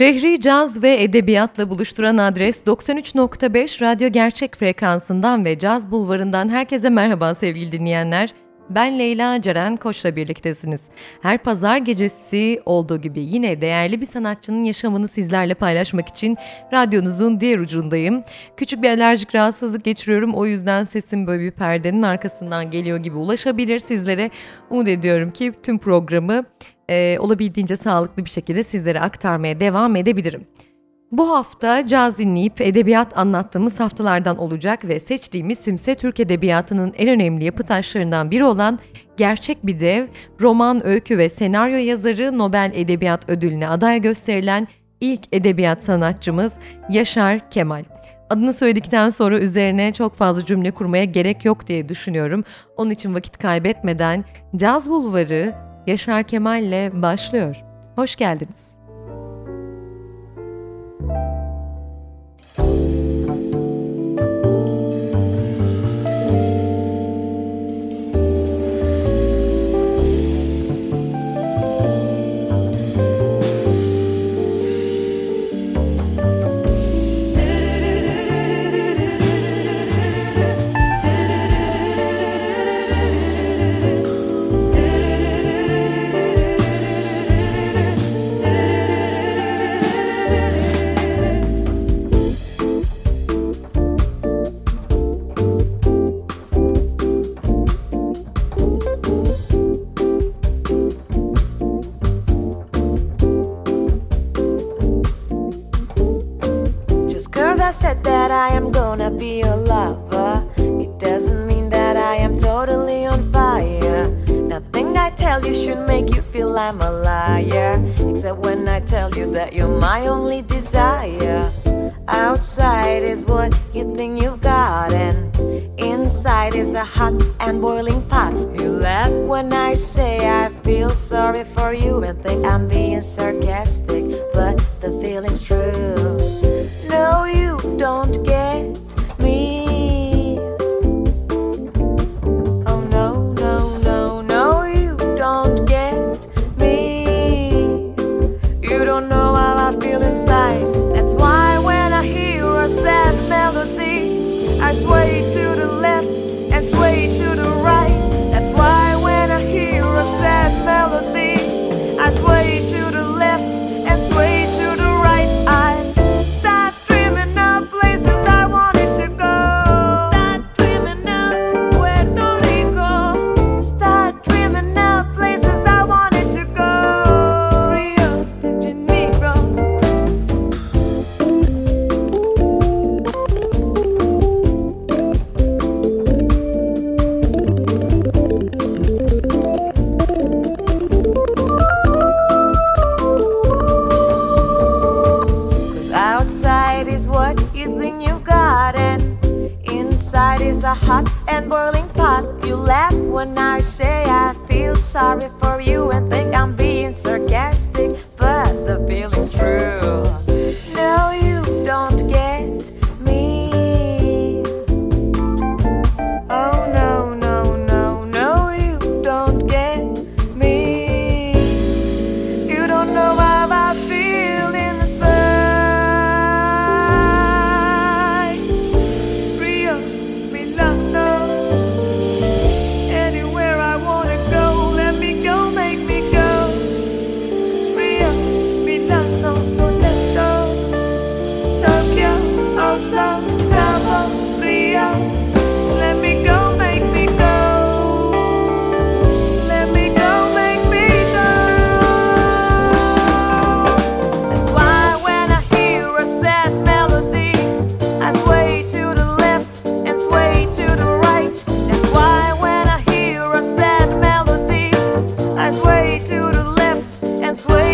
Şehri caz ve edebiyatla buluşturan adres 93.5 Radyo Gerçek frekansından ve Caz Bulvarı'ndan herkese merhaba sevgili dinleyenler. Ben Leyla Ceren Koç'la birliktesiniz. Her pazar gecesi olduğu gibi yine değerli bir sanatçının yaşamını sizlerle paylaşmak için radyonuzun diğer ucundayım. Küçük bir alerjik rahatsızlık geçiriyorum o yüzden sesim böyle bir perdenin arkasından geliyor gibi ulaşabilir sizlere. Umut ediyorum ki tüm programı e, olabildiğince sağlıklı bir şekilde sizlere aktarmaya devam edebilirim. Bu hafta caz dinleyip edebiyat anlattığımız haftalardan olacak ve seçtiğimiz simse Türk Edebiyatı'nın en önemli yapı taşlarından biri olan gerçek bir dev, roman, öykü ve senaryo yazarı Nobel Edebiyat Ödülüne aday gösterilen ilk edebiyat sanatçımız Yaşar Kemal. Adını söyledikten sonra üzerine çok fazla cümle kurmaya gerek yok diye düşünüyorum. Onun için vakit kaybetmeden Caz Bulvarı Yaşar Kemal ile başlıyor. Hoş geldiniz. sway to the left and sway.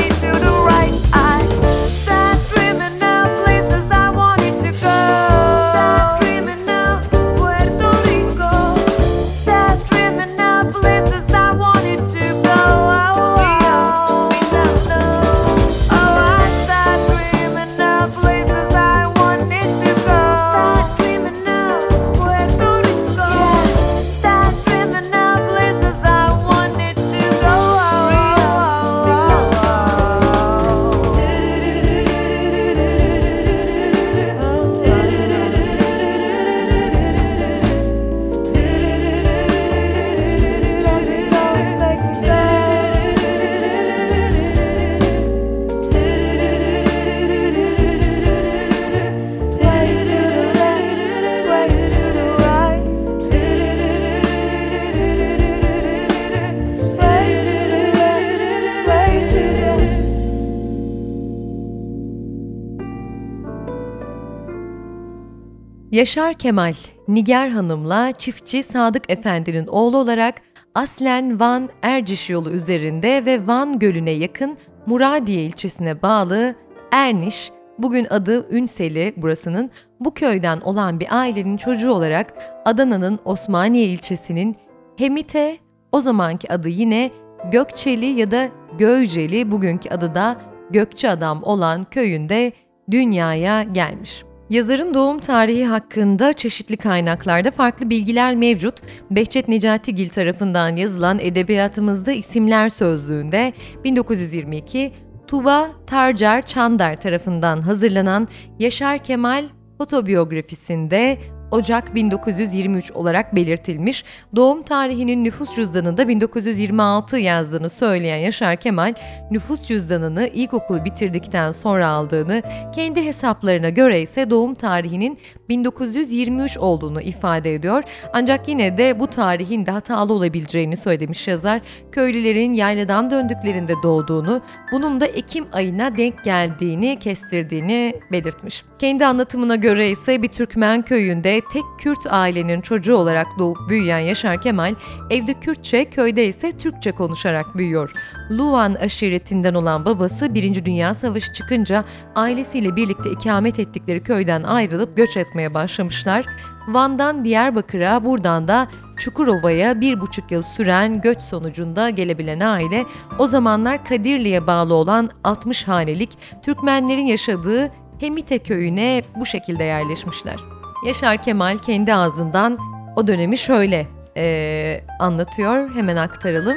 Yaşar Kemal, Niger Hanım'la çiftçi Sadık Efendi'nin oğlu olarak aslen Van Erciş yolu üzerinde ve Van Gölü'ne yakın Muradiye ilçesine bağlı Erniş, bugün adı Ünseli burasının bu köyden olan bir ailenin çocuğu olarak Adana'nın Osmaniye ilçesinin Hemite, o zamanki adı yine Gökçeli ya da Göyceli, bugünkü adı da Gökçe Adam olan köyünde dünyaya gelmiş. Yazarın doğum tarihi hakkında çeşitli kaynaklarda farklı bilgiler mevcut. Behçet Necatigil tarafından yazılan Edebiyatımızda İsimler Sözlüğü'nde 1922 Tuba Tarcar Çandar tarafından hazırlanan Yaşar Kemal otobiyografisinde Ocak 1923 olarak belirtilmiş. Doğum tarihinin nüfus cüzdanında 1926 yazdığını söyleyen Yaşar Kemal, nüfus cüzdanını ilkokulu bitirdikten sonra aldığını, kendi hesaplarına göre ise doğum tarihinin 1923 olduğunu ifade ediyor. Ancak yine de bu tarihin de hatalı olabileceğini söylemiş yazar. Köylülerin yayladan döndüklerinde doğduğunu, bunun da Ekim ayına denk geldiğini kestirdiğini belirtmiş. Kendi anlatımına göre ise bir Türkmen köyünde tek Kürt ailenin çocuğu olarak doğup büyüyen Yaşar Kemal, evde Kürtçe, köyde ise Türkçe konuşarak büyüyor. Luvan aşiretinden olan babası 1. Dünya Savaşı çıkınca ailesiyle birlikte ikamet ettikleri köyden ayrılıp göç etmeye başlamışlar. Van'dan Diyarbakır'a, buradan da Çukurova'ya bir buçuk yıl süren göç sonucunda gelebilen aile, o zamanlar Kadirli'ye bağlı olan 60 hanelik Türkmenlerin yaşadığı Hemite köyüne bu şekilde yerleşmişler. Yaşar Kemal kendi ağzından o dönemi şöyle e, anlatıyor, hemen aktaralım.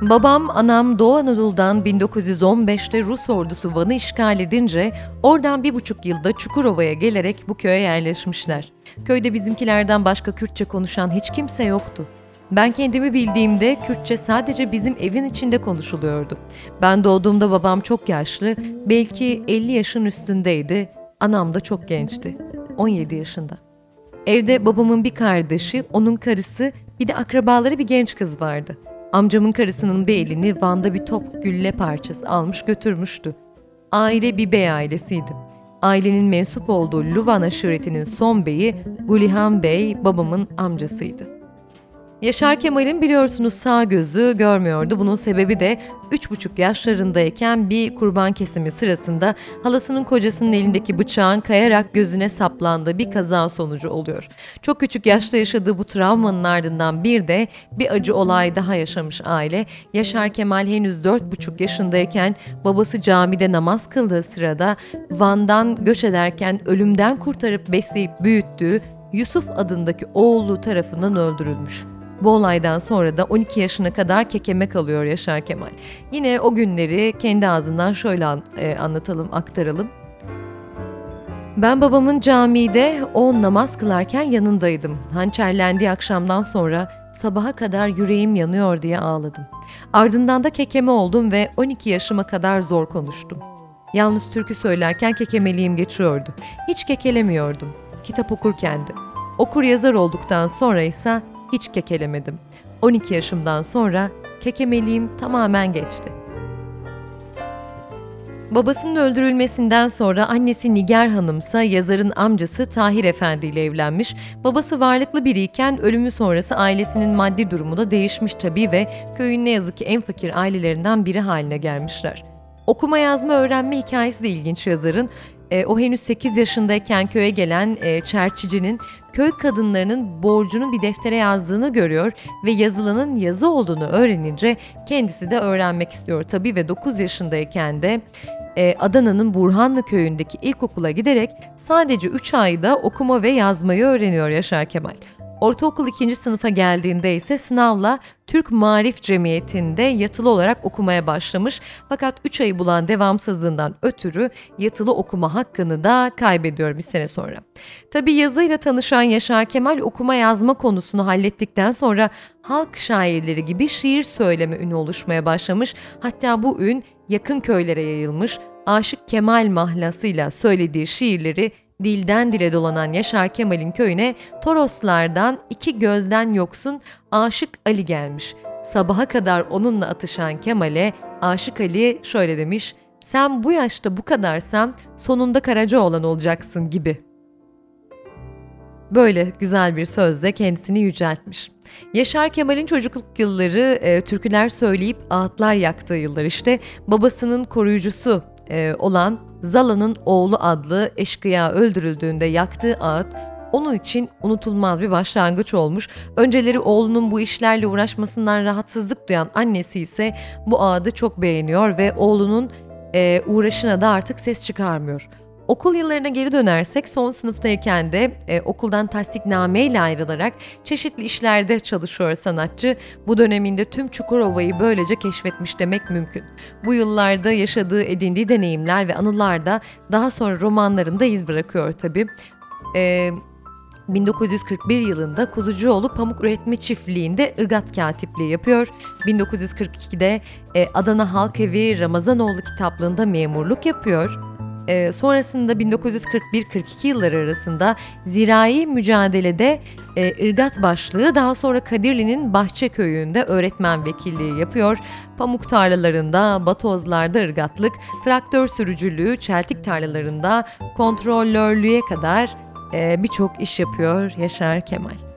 Babam, anam Doğu Anadolu'dan 1915'te Rus ordusu Van'ı işgal edince oradan bir buçuk yılda Çukurova'ya gelerek bu köye yerleşmişler. Köyde bizimkilerden başka Kürtçe konuşan hiç kimse yoktu. Ben kendimi bildiğimde Kürtçe sadece bizim evin içinde konuşuluyordu. Ben doğduğumda babam çok yaşlı, belki 50 yaşın üstündeydi, anam da çok gençti, 17 yaşında. Evde babamın bir kardeşi, onun karısı, bir de akrabaları bir genç kız vardı. Amcamın karısının bir elini Van'da bir top gülle parçası almış götürmüştü. Aile bir bey ailesiydi. Ailenin mensup olduğu Luvan aşiretinin son beyi Gulihan Bey babamın amcasıydı. Yaşar Kemal'in biliyorsunuz sağ gözü görmüyordu. Bunun sebebi de 3,5 yaşlarındayken bir kurban kesimi sırasında halasının kocasının elindeki bıçağın kayarak gözüne saplandığı bir kaza sonucu oluyor. Çok küçük yaşta yaşadığı bu travmanın ardından bir de bir acı olay daha yaşamış aile. Yaşar Kemal henüz 4,5 yaşındayken babası camide namaz kıldığı sırada Van'dan göç ederken ölümden kurtarıp besleyip büyüttüğü Yusuf adındaki oğlu tarafından öldürülmüş. Bu olaydan sonra da 12 yaşına kadar kekeme kalıyor Yaşar Kemal. Yine o günleri kendi ağzından şöyle an, e, anlatalım, aktaralım. Ben babamın camide o namaz kılarken yanındaydım. Hançerlendiği akşamdan sonra sabaha kadar yüreğim yanıyor diye ağladım. Ardından da kekeme oldum ve 12 yaşıma kadar zor konuştum. Yalnız türkü söylerken kekemeliğim geçiyordu. Hiç kekelemiyordum. Kitap okurken de. Okur yazar olduktan sonra ise hiç kekelemedim. 12 yaşımdan sonra kekemeliğim tamamen geçti. Babasının öldürülmesinden sonra annesi Niger Hanımsa yazarın amcası Tahir Efendi ile evlenmiş. Babası varlıklı biriyken ölümü sonrası ailesinin maddi durumu da değişmiş tabii ve köyün ne yazık ki en fakir ailelerinden biri haline gelmişler. Okuma yazma öğrenme hikayesi de ilginç yazarın. E, o henüz 8 yaşındayken köye gelen e, çerçicinin köy kadınlarının borcunu bir deftere yazdığını görüyor ve yazılanın yazı olduğunu öğrenince kendisi de öğrenmek istiyor tabii ve 9 yaşındayken de e, Adana'nın Burhanlı köyündeki ilkokula giderek sadece 3 ayda okuma ve yazmayı öğreniyor Yaşar Kemal. Ortaokul ikinci sınıfa geldiğinde ise sınavla Türk Marif Cemiyeti'nde yatılı olarak okumaya başlamış. Fakat 3 ayı bulan devamsızlığından ötürü yatılı okuma hakkını da kaybediyor bir sene sonra. Tabi yazıyla tanışan Yaşar Kemal okuma yazma konusunu hallettikten sonra halk şairleri gibi şiir söyleme ünü oluşmaya başlamış. Hatta bu ün yakın köylere yayılmış. Aşık Kemal mahlasıyla söylediği şiirleri dilden dile dolanan Yaşar Kemal'in köyüne Toroslardan iki gözden yoksun Aşık Ali gelmiş. Sabaha kadar onunla atışan Kemal'e Aşık Ali şöyle demiş, sen bu yaşta bu kadarsan sonunda Karacaoğlan olacaksın gibi. böyle güzel bir sözle kendisini yüceltmiş. Yaşar Kemal'in çocukluk yılları e, türküler söyleyip ağıtlar yaktığı yıllar işte babasının koruyucusu e, olan Zala'nın oğlu adlı eşkıya öldürüldüğünde yaktığı ağıt onun için unutulmaz bir başlangıç olmuş. Önceleri oğlunun bu işlerle uğraşmasından rahatsızlık duyan annesi ise bu ağıdı çok beğeniyor ve oğlunun e, uğraşına da artık ses çıkarmıyor. Okul yıllarına geri dönersek son sınıftayken de e, okuldan tasdikname ile ayrılarak çeşitli işlerde çalışıyor sanatçı. Bu döneminde tüm Çukurova'yı böylece keşfetmiş demek mümkün. Bu yıllarda yaşadığı, edindiği deneyimler ve anılar da daha sonra romanlarında iz bırakıyor tabii. E, 1941 yılında Kuzucuoğlu Pamuk Üretme Çiftliği'nde ırgat katipliği yapıyor. 1942'de e, Adana Halk Evi Ramazanoğlu kitaplığında memurluk yapıyor. E, sonrasında 1941-42 yılları arasında zirai mücadelede e, ırgat başlığı daha sonra Kadirli'nin Bahçe Köyü'nde öğretmen vekilliği yapıyor. Pamuk tarlalarında, batozlarda ırgatlık, traktör sürücülüğü, çeltik tarlalarında kontrolörlüğe kadar e, birçok iş yapıyor Yaşar Kemal.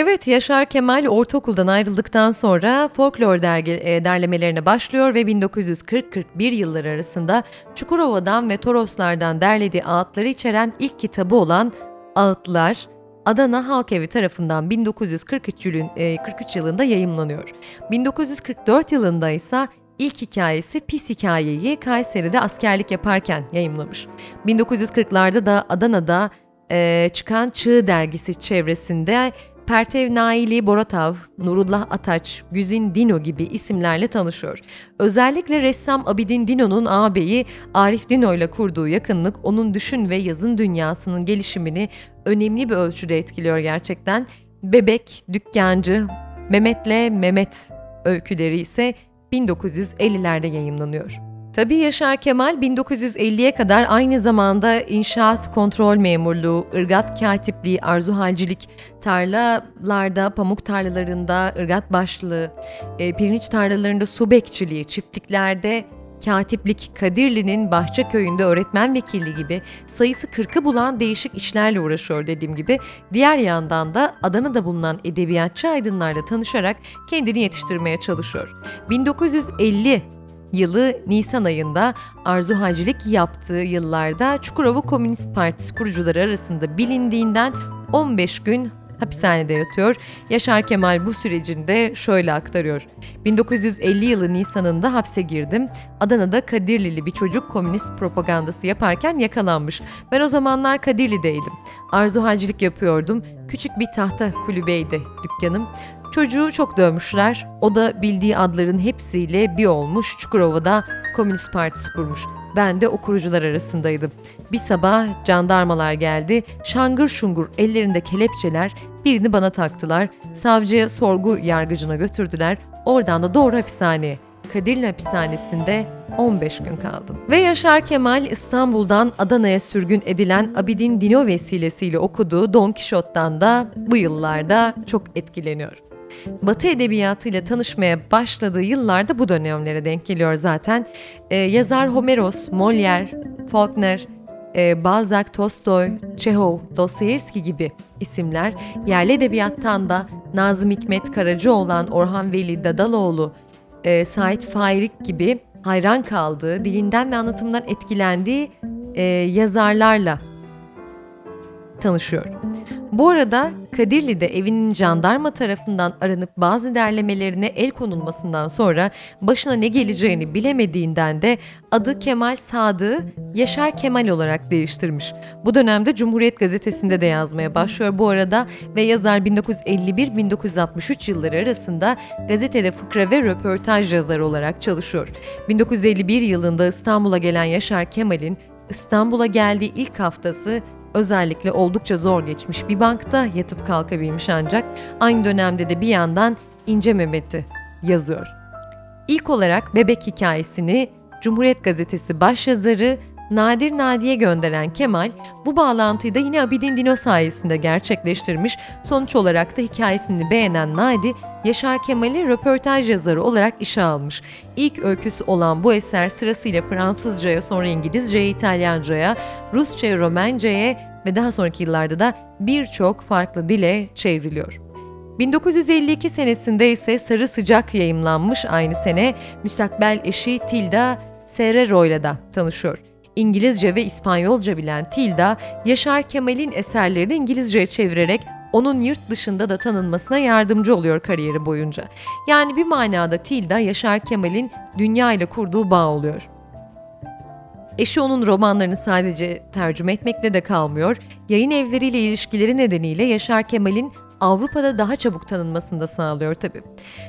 Evet, Yaşar Kemal ortaokuldan ayrıldıktan sonra folklor dergi, e, derlemelerine başlıyor ve 1940-41 yılları arasında Çukurova'dan ve Toroslardan derlediği ağıtları içeren ilk kitabı olan Ağıtlar, Adana Halk Evi tarafından 1943 yılın, e, 43 yılında yayımlanıyor. 1944 yılında ise ilk hikayesi Pis Hikayeyi Kayseri'de askerlik yaparken yayımlamış. 1940'larda da Adana'da e, çıkan Çığ dergisi çevresinde Pertev Naili Boratav, Nurullah Ataç, Güzin Dino gibi isimlerle tanışıyor. Özellikle ressam Abidin Dino'nun ağabeyi Arif Dino ile kurduğu yakınlık onun düşün ve yazın dünyasının gelişimini önemli bir ölçüde etkiliyor gerçekten. Bebek, Dükkancı, Mehmet'le Mehmet öyküleri ise 1950'lerde yayımlanıyor. Tabii Yaşar Kemal 1950'ye kadar aynı zamanda inşaat kontrol memurluğu, ırgat katipliği, arzuhalcilik, tarlalarda, pamuk tarlalarında ırgat başlığı, e, pirinç tarlalarında su bekçiliği, çiftliklerde katiplik, Kadirli'nin bahçe köyünde öğretmen vekili gibi sayısı 40'ı bulan değişik işlerle uğraşıyor dediğim gibi. Diğer yandan da Adana'da bulunan edebiyatçı aydınlarla tanışarak kendini yetiştirmeye çalışıyor. 1950 yılı Nisan ayında Arzu Hacilik yaptığı yıllarda Çukurova Komünist Partisi kurucuları arasında bilindiğinden 15 gün hapishanede yatıyor. Yaşar Kemal bu sürecinde şöyle aktarıyor. 1950 yılı Nisan'ında hapse girdim. Adana'da Kadirlili bir çocuk komünist propagandası yaparken yakalanmış. Ben o zamanlar Kadirli'deydim. Arzu halcilik yapıyordum. Küçük bir tahta kulübeydi dükkanım. Çocuğu çok dövmüşler. O da bildiği adların hepsiyle bir olmuş Çukurova'da Komünist Partisi kurmuş. Ben de o kurucular arasındaydım. Bir sabah jandarmalar geldi. Şangır şungur ellerinde kelepçeler birini bana taktılar. Savcıya sorgu yargıcına götürdüler. Oradan da doğru hapishaneye. Kadirli hapishanesinde 15 gün kaldım. Ve Yaşar Kemal İstanbul'dan Adana'ya sürgün edilen Abidin Dino vesilesiyle okuduğu Don Quixote'dan da bu yıllarda çok etkileniyor. Batı edebiyatıyla tanışmaya başladığı yıllarda bu dönemlere denk geliyor zaten. Ee, yazar Homeros, Molière, Faulkner, e, Balzac, Tolstoy, Çehov, Dostoyevski gibi isimler yerli edebiyattan da Nazım Hikmet Karacaoğlan, Orhan Veli Dadaloğlu, e, Sait Faik gibi hayran kaldığı, dilinden ve anlatımından etkilendiği e, yazarlarla tanışıyor. Bu arada Kadirli'de evinin jandarma tarafından aranıp bazı derlemelerine el konulmasından sonra başına ne geleceğini bilemediğinden de adı Kemal Sadık'ı Yaşar Kemal olarak değiştirmiş. Bu dönemde Cumhuriyet Gazetesi'nde de yazmaya başlıyor bu arada ve yazar 1951-1963 yılları arasında gazetede fıkra ve röportaj yazarı olarak çalışıyor. 1951 yılında İstanbul'a gelen Yaşar Kemal'in İstanbul'a geldiği ilk haftası özellikle oldukça zor geçmiş bir bankta yatıp kalkabilmiş ancak aynı dönemde de bir yandan İnce Mehmet'i yazıyor. İlk olarak bebek hikayesini Cumhuriyet Gazetesi başyazarı Nadir Nadi'ye gönderen Kemal bu bağlantıyı da yine Abidin Dino sayesinde gerçekleştirmiş. Sonuç olarak da hikayesini beğenen Nadi, Yaşar Kemal'i röportaj yazarı olarak işe almış. İlk öyküsü olan bu eser sırasıyla Fransızcaya, sonra İngilizceye, İtalyancaya, Rusçaya, Romenceye ve daha sonraki yıllarda da birçok farklı dile çevriliyor. 1952 senesinde ise Sarı Sıcak yayımlanmış aynı sene müstakbel eşi Tilda Serrero ile de tanışıyor. İngilizce ve İspanyolca bilen Tilda, Yaşar Kemal'in eserlerini İngilizceye çevirerek onun yurt dışında da tanınmasına yardımcı oluyor kariyeri boyunca. Yani bir manada Tilda, Yaşar Kemal'in dünya ile kurduğu bağ oluyor. Eşi onun romanlarını sadece tercüme etmekle de kalmıyor, yayın evleriyle ilişkileri nedeniyle Yaşar Kemal'in Avrupa'da daha çabuk tanınmasını da sağlıyor tabii.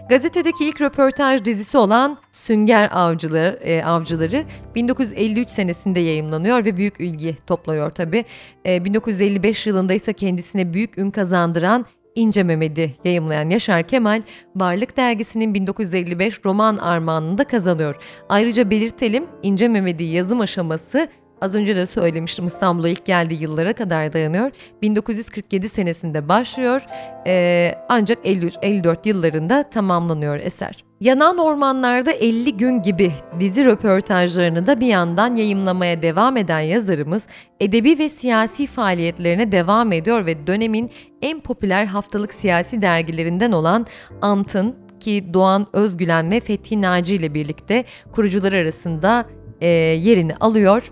Gazetedeki ilk röportaj dizisi olan Sünger Avcıları, e, Avcıları 1953 senesinde yayımlanıyor ve büyük ilgi topluyor tabii. E, 1955 yılında ise kendisine büyük ün kazandıran İnce Mehmet'i yayımlayan Yaşar Kemal, Varlık Dergisi'nin 1955 roman armağanını da kazanıyor. Ayrıca belirtelim İnce Mehmet'i yazım aşaması Az önce de söylemiştim İstanbul'a ilk geldiği yıllara kadar dayanıyor. 1947 senesinde başlıyor ee, ancak 53-54 yıllarında tamamlanıyor eser. Yanan Ormanlarda 50 Gün gibi dizi röportajlarını da bir yandan yayımlamaya devam eden yazarımız edebi ve siyasi faaliyetlerine devam ediyor ve dönemin en popüler haftalık siyasi dergilerinden olan Ant'ın ki Doğan Özgülen ve Fethi Naci ile birlikte kurucular arasında e, yerini alıyor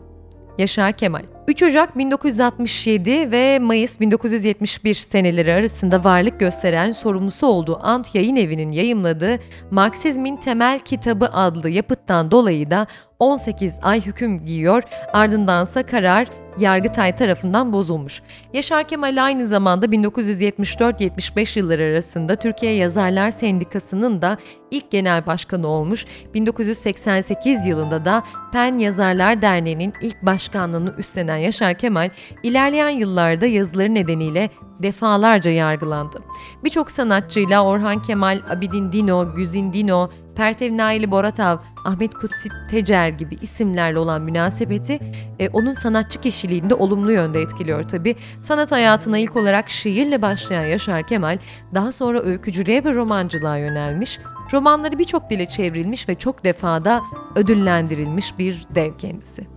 Yaşar Kemal. 3 Ocak 1967 ve Mayıs 1971 seneleri arasında varlık gösteren sorumlusu olduğu Ant Yayın Evi'nin yayımladığı Marksizmin Temel Kitabı adlı yapıttan dolayı da 18 ay hüküm giyiyor, ardındansa karar Yargıtay tarafından bozulmuş. Yaşar Kemal aynı zamanda 1974-75 yılları arasında Türkiye Yazarlar Sendikası'nın da ilk genel başkanı olmuş. 1988 yılında da PEN Yazarlar Derneği'nin ilk başkanlığını üstlenen Yaşar Kemal, ilerleyen yıllarda yazıları nedeniyle defalarca yargılandı. Birçok sanatçıyla Orhan Kemal, Abidin Dino, Güzin Dino, Pertev Naili Boratav, Ahmet Kutsi Tecer gibi isimlerle olan münasebeti e, onun sanatçı kişiliğinde olumlu yönde etkiliyor tabi. Sanat hayatına ilk olarak şiirle başlayan Yaşar Kemal daha sonra öykücülüğe ve romancılığa yönelmiş. Romanları birçok dile çevrilmiş ve çok defada ödüllendirilmiş bir dev kendisi.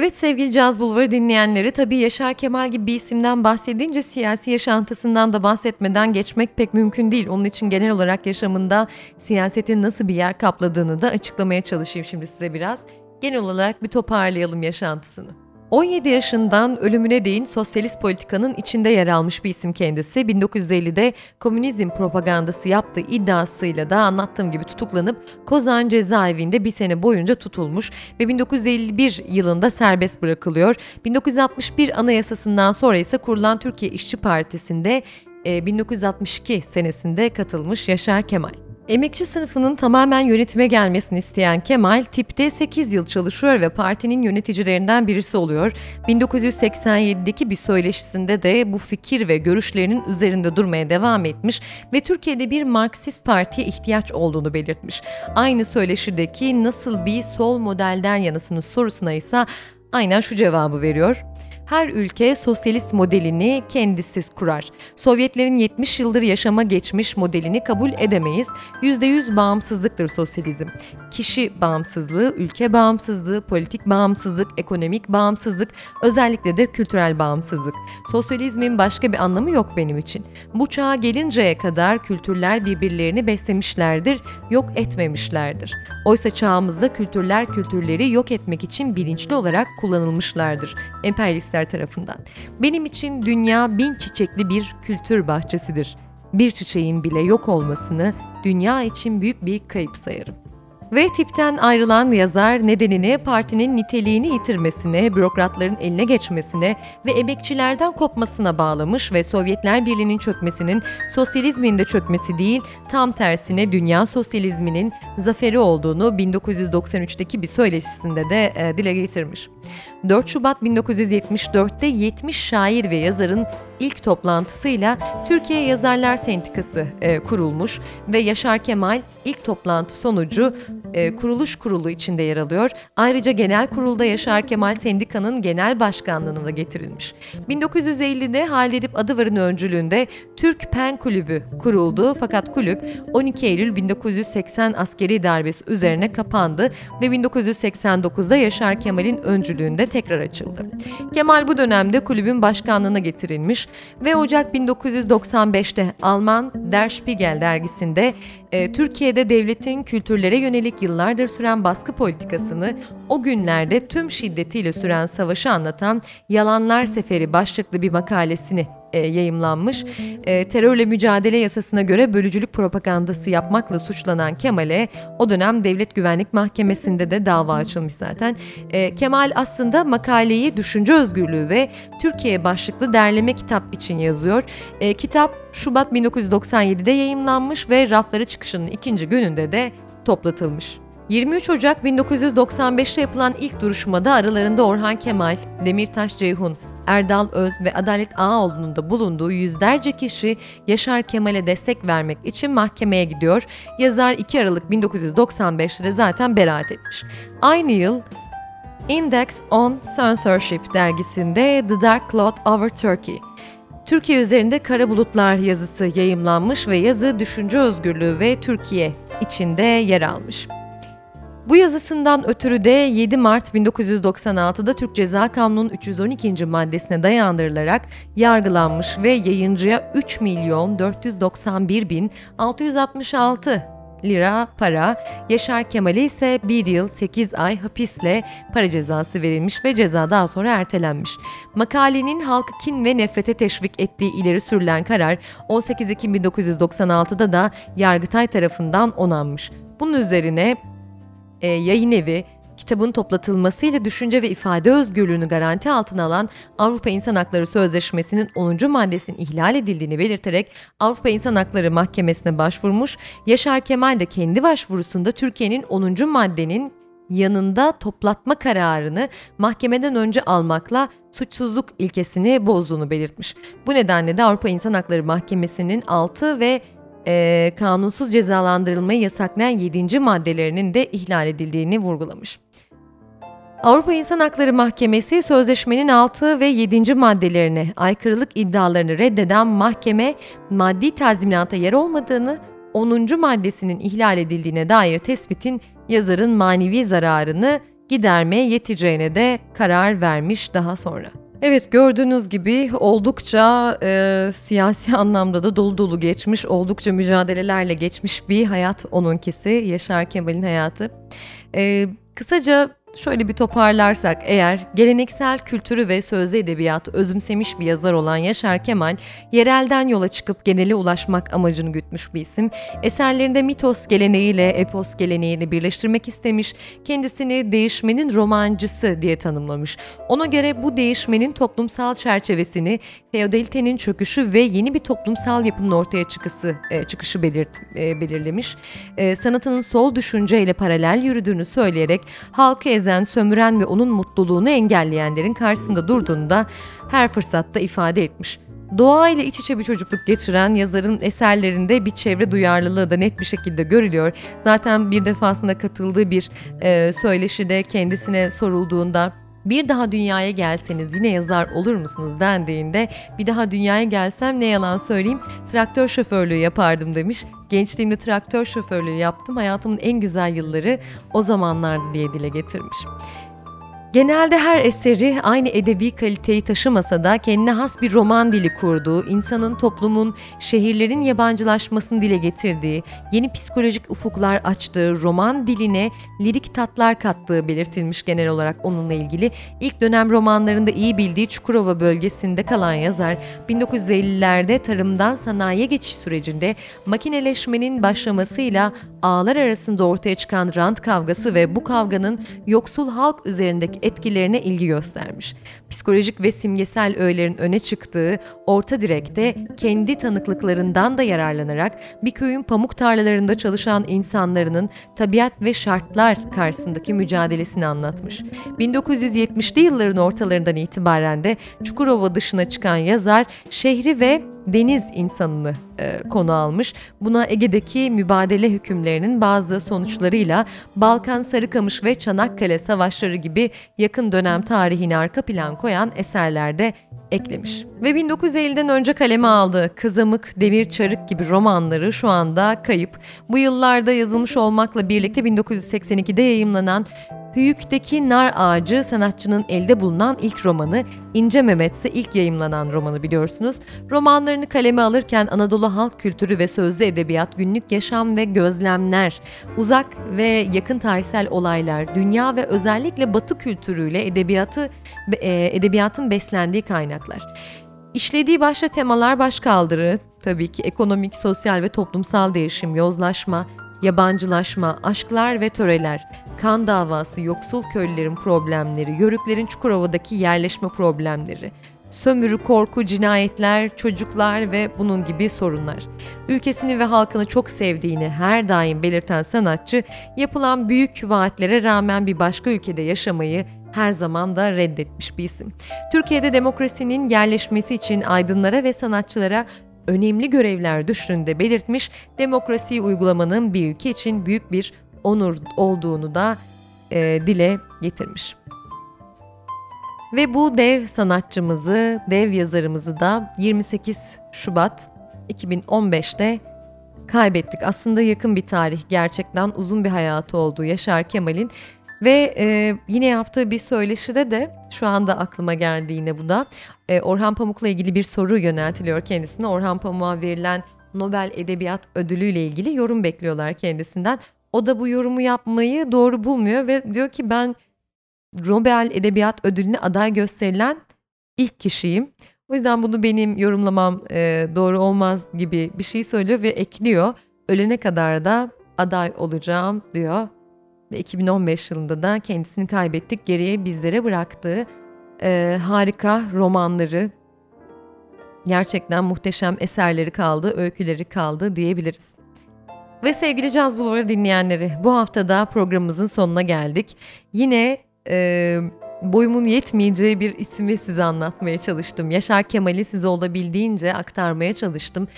Evet sevgili Caz Bulvarı dinleyenleri tabii Yaşar Kemal gibi bir isimden bahsedince siyasi yaşantısından da bahsetmeden geçmek pek mümkün değil. Onun için genel olarak yaşamında siyasetin nasıl bir yer kapladığını da açıklamaya çalışayım şimdi size biraz. Genel olarak bir toparlayalım yaşantısını. 17 yaşından ölümüne değin sosyalist politikanın içinde yer almış bir isim kendisi. 1950'de komünizm propagandası yaptığı iddiasıyla da anlattığım gibi tutuklanıp Kozan cezaevinde bir sene boyunca tutulmuş ve 1951 yılında serbest bırakılıyor. 1961 anayasasından sonra ise kurulan Türkiye İşçi Partisi'nde 1962 senesinde katılmış Yaşar Kemal. Emekçi sınıfının tamamen yönetime gelmesini isteyen Kemal, tipte 8 yıl çalışıyor ve partinin yöneticilerinden birisi oluyor. 1987'deki bir söyleşisinde de bu fikir ve görüşlerinin üzerinde durmaya devam etmiş ve Türkiye'de bir Marksist partiye ihtiyaç olduğunu belirtmiş. Aynı söyleşideki nasıl bir sol modelden yanısınız sorusuna ise aynen şu cevabı veriyor her ülke sosyalist modelini kendisi kurar. Sovyetlerin 70 yıldır yaşama geçmiş modelini kabul edemeyiz. %100 bağımsızlıktır sosyalizm. Kişi bağımsızlığı, ülke bağımsızlığı, politik bağımsızlık, ekonomik bağımsızlık, özellikle de kültürel bağımsızlık. Sosyalizmin başka bir anlamı yok benim için. Bu çağa gelinceye kadar kültürler birbirlerini beslemişlerdir, yok etmemişlerdir. Oysa çağımızda kültürler kültürleri yok etmek için bilinçli olarak kullanılmışlardır. Emperyalistler çiçekler tarafından. Benim için dünya bin çiçekli bir kültür bahçesidir. Bir çiçeğin bile yok olmasını dünya için büyük bir kayıp sayarım. Ve tipten ayrılan yazar nedenini partinin niteliğini yitirmesine, bürokratların eline geçmesine ve emekçilerden kopmasına bağlamış ve Sovyetler Birliği'nin çökmesinin sosyalizmin de çökmesi değil, tam tersine dünya sosyalizminin zaferi olduğunu 1993'teki bir söyleşisinde de e, dile getirmiş. 4 Şubat 1974'te 70 şair ve yazarın ilk toplantısıyla Türkiye Yazarlar Sendikası e, kurulmuş ve Yaşar Kemal ilk toplantı sonucu e, kuruluş kurulu içinde yer alıyor. Ayrıca genel kurulda Yaşar Kemal Sendika'nın genel başkanlığına da getirilmiş. 1950'de Halil Adıvar'ın öncülüğünde Türk Pen Kulübü kuruldu fakat kulüp 12 Eylül 1980 askeri darbesi üzerine kapandı ve 1989'da Yaşar Kemal'in öncülüğünde tekrar açıldı. Kemal bu dönemde kulübün başkanlığına getirilmiş ve Ocak 1995'te Alman Der Spiegel dergisinde e, Türkiye'de devletin kültürlere yönelik yıllardır süren baskı politikasını o günlerde tüm şiddetiyle süren savaşı anlatan Yalanlar Seferi başlıklı bir makalesini e, yayımlanmış. E, terörle mücadele yasasına göre bölücülük propagandası yapmakla suçlanan Kemal'e o dönem Devlet Güvenlik Mahkemesi'nde de dava açılmış zaten. E, Kemal aslında makaleyi düşünce özgürlüğü ve Türkiye başlıklı derleme kitap için yazıyor. E, kitap Şubat 1997'de yayımlanmış ve rafları çıkışının ikinci gününde de toplatılmış. 23 Ocak 1995'te yapılan ilk duruşmada aralarında Orhan Kemal, Demirtaş Ceyhun, Erdal Öz ve Adalet Ağaoğlu'nun da bulunduğu yüzlerce kişi Yaşar Kemal'e destek vermek için mahkemeye gidiyor. Yazar 2 Aralık 1995'te zaten beraat etmiş. Aynı yıl Index on Censorship dergisinde The Dark Cloud Over Turkey Türkiye üzerinde kara bulutlar yazısı yayımlanmış ve yazı düşünce özgürlüğü ve Türkiye içinde yer almış. Bu yazısından ötürü de 7 Mart 1996'da Türk Ceza Kanunu'nun 312. maddesine dayandırılarak yargılanmış ve yayıncıya 3 milyon 491 bin 666 lira para, Yaşar Kemal'e ise 1 yıl 8 ay hapisle para cezası verilmiş ve ceza daha sonra ertelenmiş. Makalenin halkı kin ve nefrete teşvik ettiği ileri sürülen karar 18 Ekim 1996'da da Yargıtay tarafından onanmış. Bunun üzerine e, yayın evi kitabın toplatılmasıyla düşünce ve ifade özgürlüğünü garanti altına alan Avrupa İnsan Hakları Sözleşmesi'nin 10. maddesinin ihlal edildiğini belirterek Avrupa İnsan Hakları Mahkemesi'ne başvurmuş. Yaşar Kemal de kendi başvurusunda Türkiye'nin 10. maddenin yanında toplatma kararını mahkemeden önce almakla suçsuzluk ilkesini bozduğunu belirtmiş. Bu nedenle de Avrupa İnsan Hakları Mahkemesi'nin 6 ve e, kanunsuz cezalandırılmayı yasaklayan 7. maddelerinin de ihlal edildiğini vurgulamış. Avrupa İnsan Hakları Mahkemesi sözleşmenin 6 ve 7. maddelerine aykırılık iddialarını reddeden mahkeme maddi tazminata yer olmadığını, 10. maddesinin ihlal edildiğine dair tespitin yazarın manevi zararını gidermeye yeteceğine de karar vermiş daha sonra. Evet gördüğünüz gibi oldukça e, siyasi anlamda da dolu dolu geçmiş, oldukça mücadelelerle geçmiş bir hayat onunkisi, Yaşar Kemal'in hayatı. E, kısaca Şöyle bir toparlarsak eğer geleneksel kültürü ve sözlü edebiyatı özümsemiş bir yazar olan Yaşar Kemal, yerelden yola çıkıp genele ulaşmak amacını gütmüş bir isim. Eserlerinde mitos geleneğiyle epos geleneğini birleştirmek istemiş, kendisini değişmenin romancısı diye tanımlamış. Ona göre bu değişmenin toplumsal çerçevesini feodalitenin çöküşü ve yeni bir toplumsal yapının ortaya çıkısı, e, çıkışı belirt, e, belirlemiş. E, sanatının sol düşünceyle paralel yürüdüğünü söyleyerek halkı ezen, sömüren ve onun mutluluğunu engelleyenlerin karşısında durduğunu da her fırsatta ifade etmiş. Doğa ile iç içe bir çocukluk geçiren yazarın eserlerinde bir çevre duyarlılığı da net bir şekilde görülüyor. Zaten bir defasında katıldığı bir e, söyleşide kendisine sorulduğunda bir daha dünyaya gelseniz yine yazar olur musunuz dendiğinde bir daha dünyaya gelsem ne yalan söyleyeyim traktör şoförlüğü yapardım demiş. Gençliğimde traktör şoförlüğü yaptım hayatımın en güzel yılları o zamanlardı diye dile getirmiş. Genelde her eseri aynı edebi kaliteyi taşımasa da kendine has bir roman dili kurduğu, insanın, toplumun, şehirlerin yabancılaşmasını dile getirdiği, yeni psikolojik ufuklar açtığı, roman diline lirik tatlar kattığı belirtilmiş genel olarak onunla ilgili. İlk dönem romanlarında iyi bildiği Çukurova bölgesinde kalan yazar, 1950'lerde tarımdan sanayiye geçiş sürecinde makineleşmenin başlamasıyla ağlar arasında ortaya çıkan rant kavgası ve bu kavganın yoksul halk üzerindeki etkilerine ilgi göstermiş. Psikolojik ve simgesel öğelerin öne çıktığı orta direkte kendi tanıklıklarından da yararlanarak bir köyün pamuk tarlalarında çalışan insanların tabiat ve şartlar karşısındaki mücadelesini anlatmış. 1970'li yılların ortalarından itibaren de Çukurova dışına çıkan yazar şehri ve deniz insanını e, konu almış. Buna Ege'deki mübadele hükümlerinin bazı sonuçlarıyla Balkan, Sarıkamış ve Çanakkale savaşları gibi yakın dönem tarihini arka plan koyan eserlerde eklemiş. Ve 1950'den önce kaleme aldığı Kızamık, Demir Çarık gibi romanları şu anda kayıp. Bu yıllarda yazılmış olmakla birlikte 1982'de yayımlanan Hüyük'teki Nar Ağacı sanatçının elde bulunan ilk romanı, İnce Mehmet ise ilk yayımlanan romanı biliyorsunuz. Romanlarını kaleme alırken Anadolu halk kültürü ve sözlü edebiyat, günlük yaşam ve gözlemler, uzak ve yakın tarihsel olaylar, dünya ve özellikle batı kültürüyle edebiyatı e, edebiyatın beslendiği kaynaklar. İşlediği başta temalar başkaldırı, tabii ki ekonomik, sosyal ve toplumsal değişim, yozlaşma, yabancılaşma, aşklar ve töreler, kan davası, yoksul köylülerin problemleri, yörüklerin Çukurova'daki yerleşme problemleri, sömürü, korku, cinayetler, çocuklar ve bunun gibi sorunlar. Ülkesini ve halkını çok sevdiğini her daim belirten sanatçı, yapılan büyük vaatlere rağmen bir başka ülkede yaşamayı her zaman da reddetmiş bir isim. Türkiye'de demokrasinin yerleşmesi için aydınlara ve sanatçılara önemli görevler düştüğünü de belirtmiş, demokrasiyi uygulamanın bir ülke için büyük bir onur olduğunu da e, dile getirmiş. Ve bu dev sanatçımızı, dev yazarımızı da 28 Şubat 2015'te kaybettik. Aslında yakın bir tarih gerçekten uzun bir hayatı oldu Yaşar Kemal'in ve e, yine yaptığı bir söyleşide de şu anda aklıma geldi yine bu da e, Orhan Pamuk'la ilgili bir soru yöneltiliyor kendisine. Orhan Pamuk'a verilen Nobel Edebiyat Ödülü ile ilgili yorum bekliyorlar kendisinden. O da bu yorumu yapmayı doğru bulmuyor ve diyor ki ben Nobel Edebiyat Ödülü'ne aday gösterilen ilk kişiyim. O yüzden bunu benim yorumlamam e, doğru olmaz gibi bir şey söylüyor ve ekliyor. Ölene kadar da aday olacağım diyor. Ve 2015 yılında da kendisini kaybettik. Geriye bizlere bıraktığı e, harika romanları, gerçekten muhteşem eserleri kaldı, öyküleri kaldı diyebiliriz. Ve sevgili Caz Bulvarı dinleyenleri, bu haftada programımızın sonuna geldik. Yine e, boyumun yetmeyeceği bir ismi size anlatmaya çalıştım. Yaşar Kemal'i size olabildiğince aktarmaya çalıştım.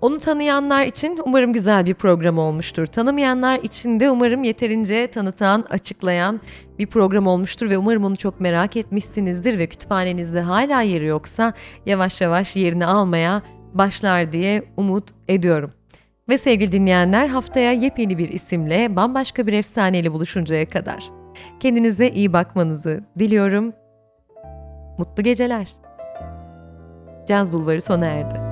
Onu tanıyanlar için umarım güzel bir program olmuştur. Tanımayanlar için de umarım yeterince tanıtan, açıklayan bir program olmuştur ve umarım onu çok merak etmişsinizdir ve kütüphanenizde hala yeri yoksa yavaş yavaş yerini almaya başlar diye umut ediyorum. Ve sevgili dinleyenler haftaya yepyeni bir isimle bambaşka bir efsaneyle buluşuncaya kadar. Kendinize iyi bakmanızı diliyorum. Mutlu geceler. Caz Bulvarı sona erdi.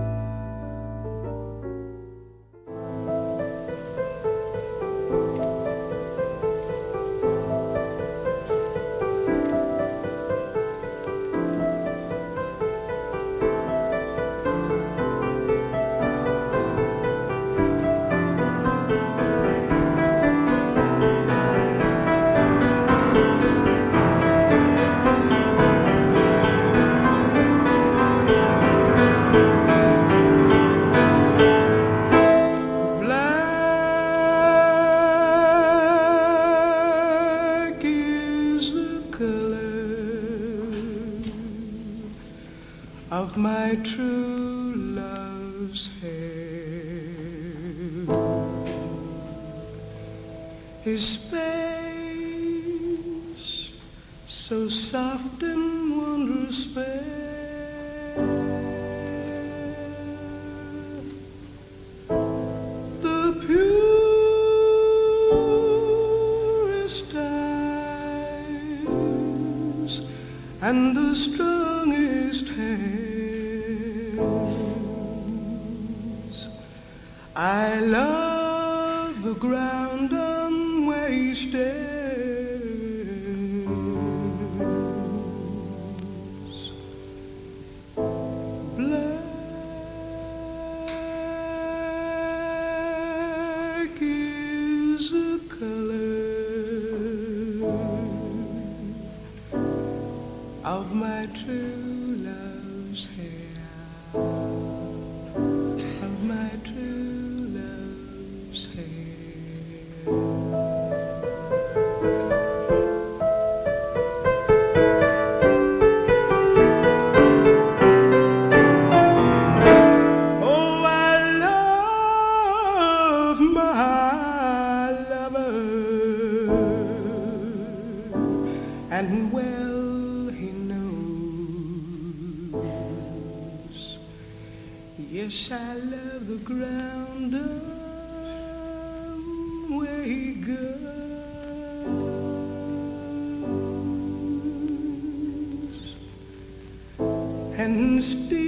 and well he knows. Yes, I love the ground um, where he goes, and still.